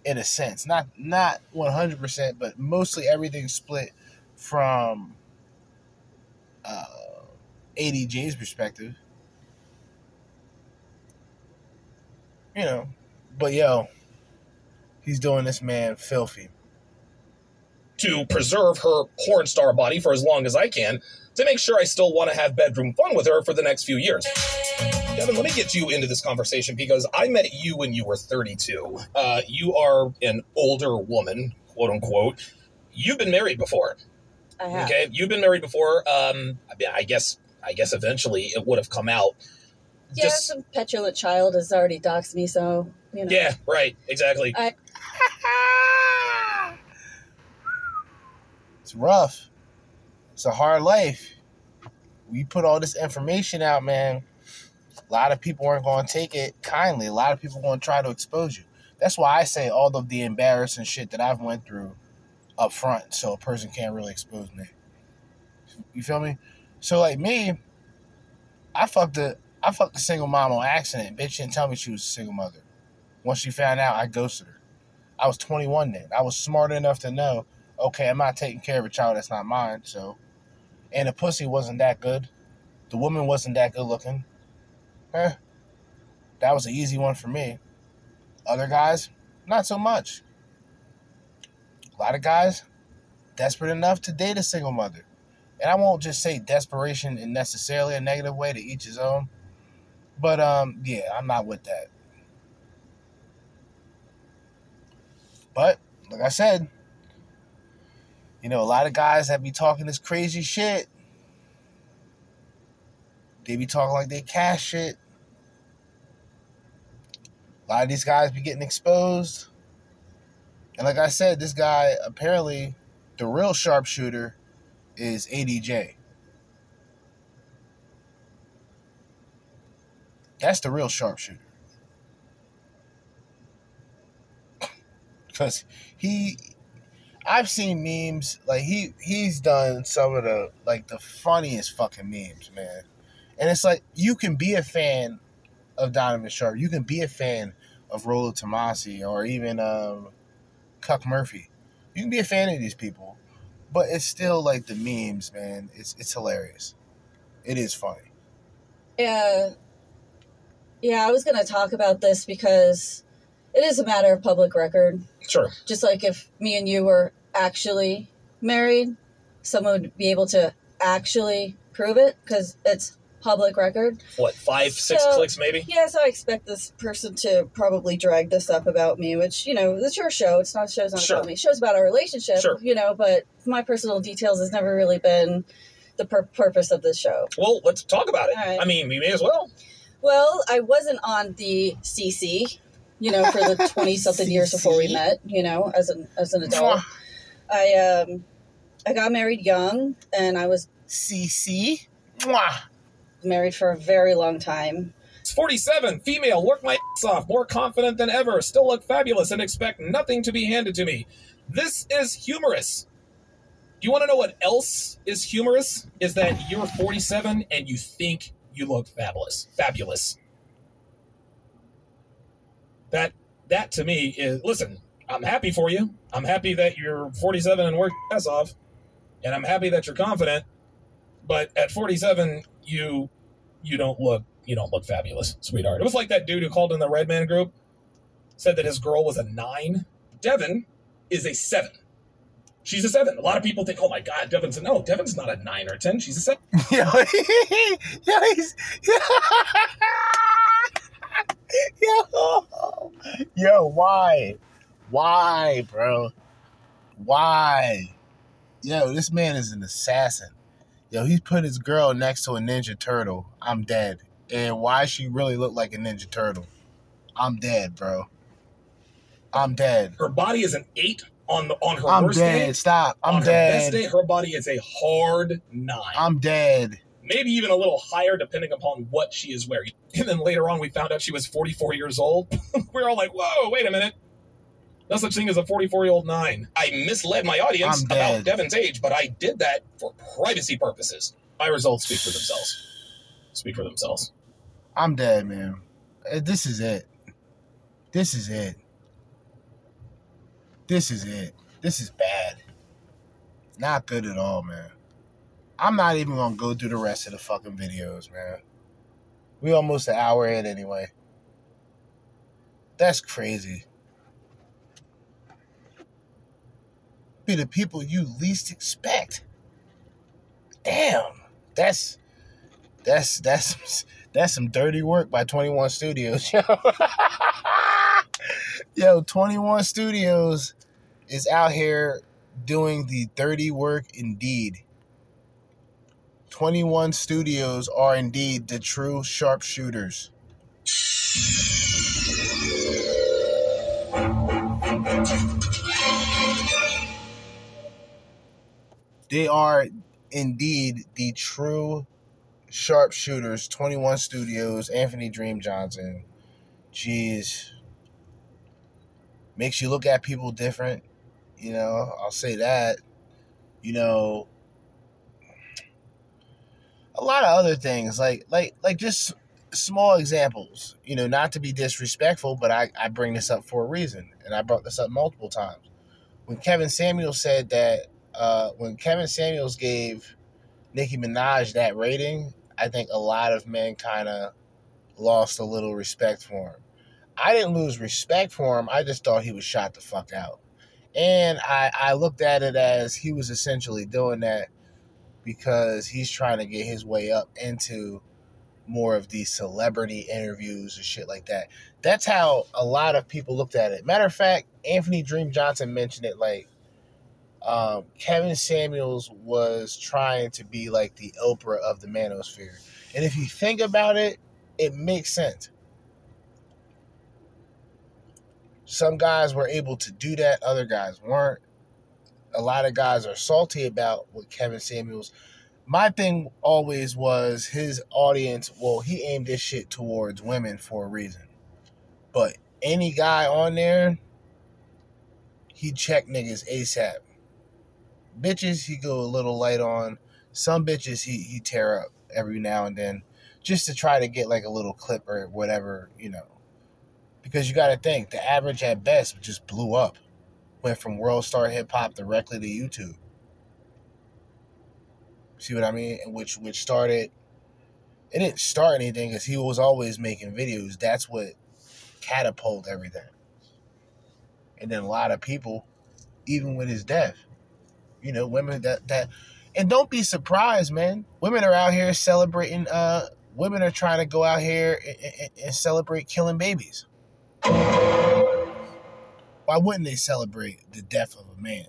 in a sense. Not not 100%, but mostly everything's split from uh, ADJ's perspective. You know, but yo, he's doing this man filthy. to preserve her porn star body for as long as I can to make sure I still want to have bedroom fun with her for the next few years. Devin, let me get you into this conversation because I met you when you were 32. Uh, you are an older woman, quote unquote. You've been married before. I have. Okay, you've been married before. Um, I, mean, I guess, I guess eventually it would have come out. Yeah, some petulant child has already doxed me, so you know. Yeah, right, exactly. I It's rough. It's a hard life. We put all this information out, man. A lot of people aren't going to take it kindly. A lot of people going to try to expose you. That's why I say all of the embarrassing shit that I've went through up front, so a person can't really expose me. You feel me? So like me, I fucked a I fucked a single mom on accident. Bitch didn't tell me she was a single mother. Once she found out, I ghosted her. I was 21 then. I was smart enough to know, okay, I'm not taking care of a child that's not mine. So, and the pussy wasn't that good. The woman wasn't that good looking. Eh, that was an easy one for me. Other guys, not so much. A lot of guys, desperate enough to date a single mother. And I won't just say desperation in necessarily a negative way to each his own. But um, yeah, I'm not with that. But like I said, you know, a lot of guys that be talking this crazy shit. They be talking like they cash shit. A lot of these guys be getting exposed. And like I said, this guy apparently the real sharpshooter is ADJ. That's the real sharpshooter. <clears throat> Cause he I've seen memes like he he's done some of the like the funniest fucking memes, man. And it's like you can be a fan of Donovan Sharpe, you can be a fan of Rollo Tomassi or even um Cuck Murphy. You can be a fan of these people, but it's still like the memes, man. It's it's hilarious. It is funny. Yeah. Yeah, I was going to talk about this because it is a matter of public record. Sure. Just like if me and you were actually married, someone would be able to actually prove it because it's public record. What, five, six So- clicks maybe? Yeah, so I expect this person to probably drag this up about me, which, you know, it's your show. It's not show's not Sure. about me. Show's about our relationship, Sure. you know, but my personal details has never really been the pur- purpose of this show. Well, let's talk about it. Right. I mean, we may as well. Well, I wasn't on the CC, you know, for the <laughs> twenty something years before we met. You know, as an as an adult, I um, I got married young, and I was CC. Mwah. married for a very long time. It's 47, female, work my ass off, more confident than ever, still look fabulous, and expect nothing to be handed to me. This is humorous. Do you want to know what else is humorous? Is that you're 47 and you think you look fabulous. Fabulous. That that to me is listen, I'm happy for you. I'm happy that you're 47 and work ass off. And I'm happy that you're confident. But at 47, you you don't look you don't look fabulous, sweetheart. It was like that dude who called in the Red Man group, said that his girl was a nine. Devin is a seven. She's a seven. A lot of people think, oh my God, Devin's a no. Devin's not a nine or a ten. She's a seven. <laughs> Yo, yo, he's, <laughs> yo, yo, why? Why, bro? Why? Yo, this man is an assassin. Yo, he put his girl next to a Ninja Turtle. I'm dead. And why she really look like a Ninja Turtle? I'm dead, bro. I'm dead. Her body is an eight on the on her I'm worst dead. day. Stop. I'm on her best dead. day, her body is a hard nine. I'm dead. Maybe even a little higher depending upon what she is wearing. <laughs> And then later on, we found out she was 44 years old. <laughs> we are all like, whoa, wait a minute. No such thing as a 44 year old nine. I misled my audience about dead. Devin's age, but I did that for privacy purposes. My results speak for themselves. Speak for themselves. I'm dead, man. Uh, This is it. This is it. This is it. This is bad. Not good at all, man. I'm not even gonna go through the rest of the fucking videos, man. We almost an hour in anyway. That's crazy. Be the people you least expect. Damn. That's that's that's <laughs> that's some dirty work by 21 Studios, yo. <laughs> <laughs> yo, 21 Studios is out here doing the dirty work indeed. 21 Studios are indeed the true sharpshooters. They are indeed the true sharpshooters. 21 Studios, Anthony Dream Johnson. Jeez. Makes you look at people different. You know, I'll say that. You know, a lot of other things like like like just small examples you know not to be disrespectful but i i bring this up for a reason and i brought this up multiple times when kevin samuels said that uh when kevin samuels gave nicki minaj that rating i think a lot of men kind of lost a little respect for him i didn't lose respect for him i just thought he was shot the fuck out and i i looked at it as he was essentially doing that because he's trying to get his way up into more of these celebrity interviews and shit like that. That's how a lot of people looked at it. Matter of fact, Anthony Dream Johnson mentioned it like um, Kevin Samuels was trying to be like the Oprah of the manosphere. And if you think about it, it makes sense. Some guys were able to do that, other guys weren't a lot of guys are salty about what Kevin Samuels. My thing always was his audience. Well, he aimed this shit towards women for a reason. But any guy on there, he check niggas ASAP. Bitches, he go a little light on. Some bitches, he he tear up every now and then, just to try to get like a little clip or whatever, you know. Because you got to think, the average at best just blew up went from World Star Hip Hop directly to YouTube. See what I mean? Which which started. It didn't start anything because he was always making videos. That's what catapulted everything. And then a lot of people, even with his death, you know, women that that, and don't be surprised, man. Women are out here celebrating. Uh, women are trying to go out here and, and, and celebrate killing babies. Why wouldn't they celebrate the death of a man?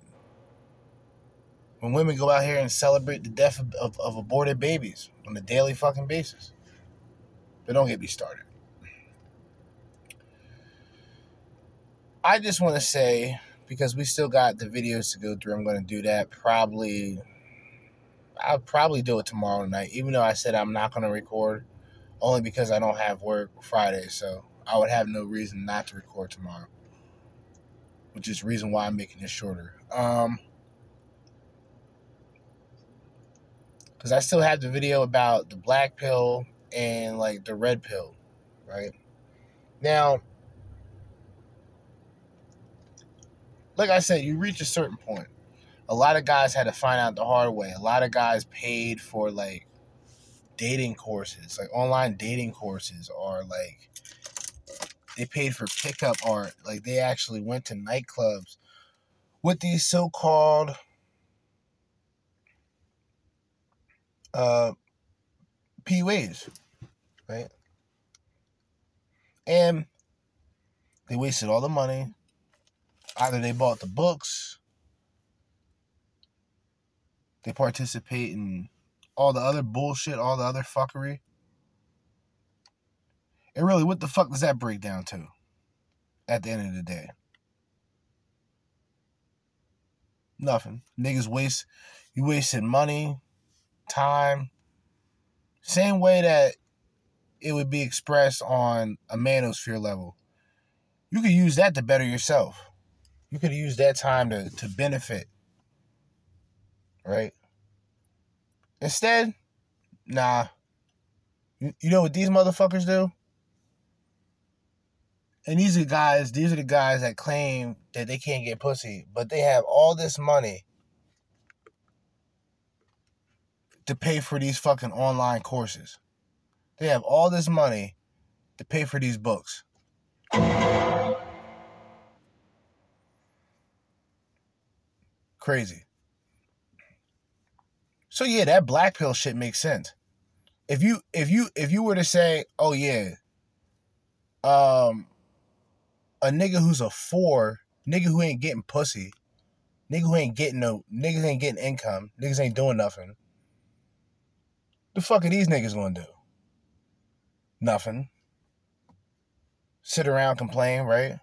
When women go out here and celebrate the death of, of, of aborted babies on a daily fucking basis. But don't get me started. I just want to say, because we still got the videos to go through, I'm going to do that probably. I'll probably do it tomorrow night, even though I said I'm not going to record, only because I don't have work Friday. So I would have no reason not to record tomorrow which is reason why I'm making this shorter. Um, because I still have the video about the black pill and like the red pill, right? Now, like I said, you reach a certain point. A lot of guys had to find out the hard way. A lot of guys paid for like dating courses, like online dating courses, or like they paid for pickup art. Like they actually went to nightclubs with these so-called uh PUAs, right? And they wasted all the money. Either they bought the books, they participate in all the other bullshit, all the other fuckery. And really, what the fuck does that break down to at the end of the day? Nothing. Niggas waste, you wasted money, time. Same way that it would be expressed on a manosphere level. You could use that to better yourself. You could use that time to, to benefit. Right? Instead, nah. You, you know what these motherfuckers do? And these are guys, these are the guys that claim that they can't get pussy, but they have all this money to pay for these fucking online courses. They have all this money to pay for these books. Crazy. So yeah, that black pill shit makes sense. If you if you if you were to say, "Oh yeah, um a nigga who's a 4, nigga who ain't getting pussy, nigga who ain't getting no niggas ain't getting income, niggas ain't doing nothing." The fuck are these niggas gonna do? Nothing. Sit around, complain, right?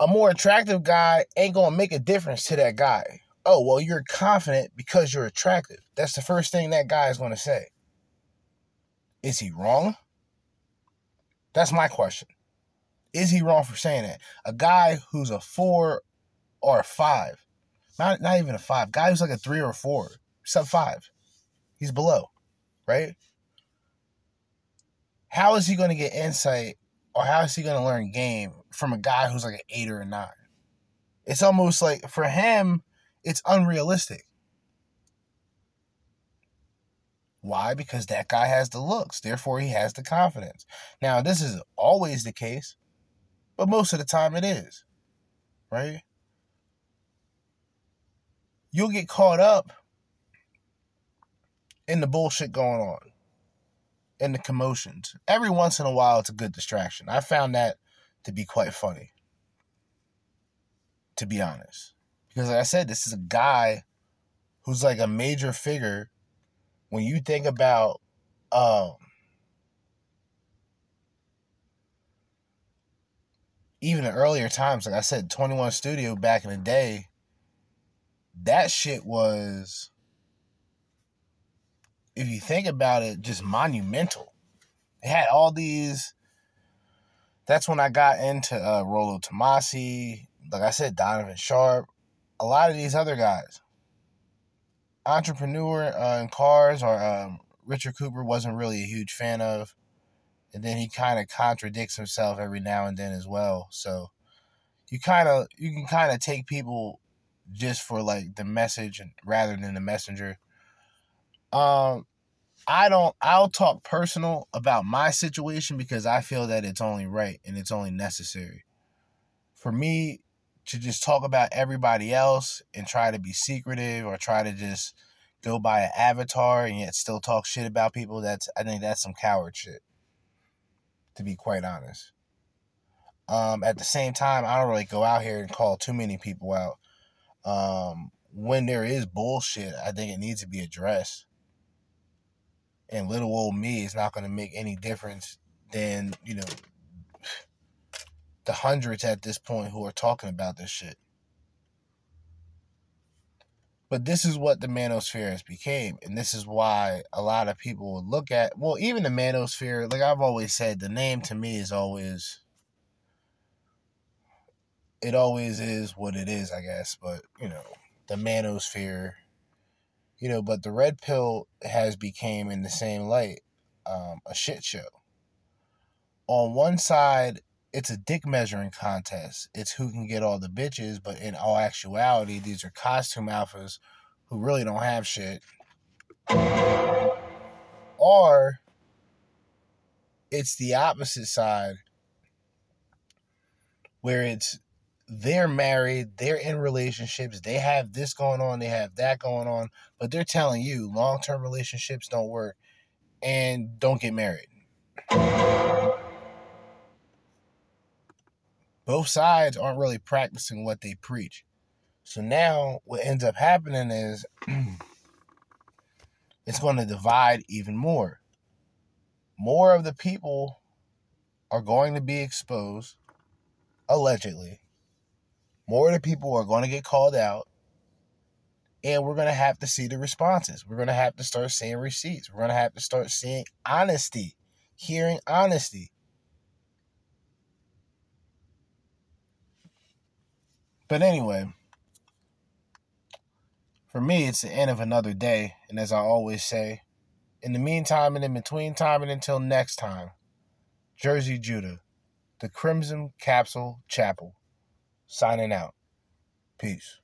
A more attractive guy ain't gonna make a difference to that guy. Oh, well, you're confident because you're attractive. That's the first thing that guy is gonna say. Is he wrong? That's my question. Is he wrong for saying that? A guy who's a four or a five, not, not even a five, guy who's like a three or a four, sub five, he's below, right? how is he going to get insight or how is he going to learn game from a guy who's like an eight or a nine? It's almost like for him, it's unrealistic. Why? Because that guy has the looks, therefore, he has the confidence. Now, this is always the case, but most of the time it is, right? You'll get caught up in the bullshit going on in the commotions. Every once in a while, it's a good distraction. I found that to be quite funny, to be honest. Because, like I said, this is a guy who's like a major figure. When you think about, um, even in earlier times, like I said, 21 Studio back in the day, that shit was if you think about it, just monumental. It had all these. That's when I got into uh, Rollo Tomassi. Like I said, Donovan Sharpe. A lot of these other guys. Entrepreneur uh, in cars or um, Richard Cooper wasn't really a huge fan of. And then he kind of contradicts himself every now and then as well. So you kind of you can kind of take people just for like the message rather than the messenger. Um, I don't. I'll talk personal about my situation because I feel that it's only right and it's only necessary. For me to just talk about everybody else and try to be secretive or try to just go by an avatar and yet still talk shit about people, that's I think that's some coward shit. To be quite honest. Um, at the same time, I don't really go out here and call too many people out. Um, when there is bullshit, I think it needs to be addressed and little old me is not going to make any difference than you know <sighs> the hundreds at this point who are talking about this shit. But this is what the manosphere has became, and this is why a lot of people would look at well, even the manosphere. Like I've always said, the name to me is always it always is what it is, I guess. But you know, the manosphere you know but the red pill has became in the same light um, a shit show on one side it's a dick measuring contest it's who can get all the bitches but in all actuality these are costume alphas who really don't have shit or it's the opposite side where it's they're married, they're in relationships, they have this going on, they have that going on, but they're telling you long term relationships don't work and don't get married. Both sides aren't really practicing what they preach. So now what ends up happening is <clears throat> it's going to divide even more. More of the people are going to be exposed, allegedly. More of the people are going to get called out. And we're going to have to see the responses. We're going to have to start seeing receipts. We're going to have to start seeing honesty, hearing honesty. But anyway, for me, it's the end of another day. And as I always say, in the meantime and in between time and until next time, Jerzee Judah, the Crimson Capsule Chapel, signing out. Peace.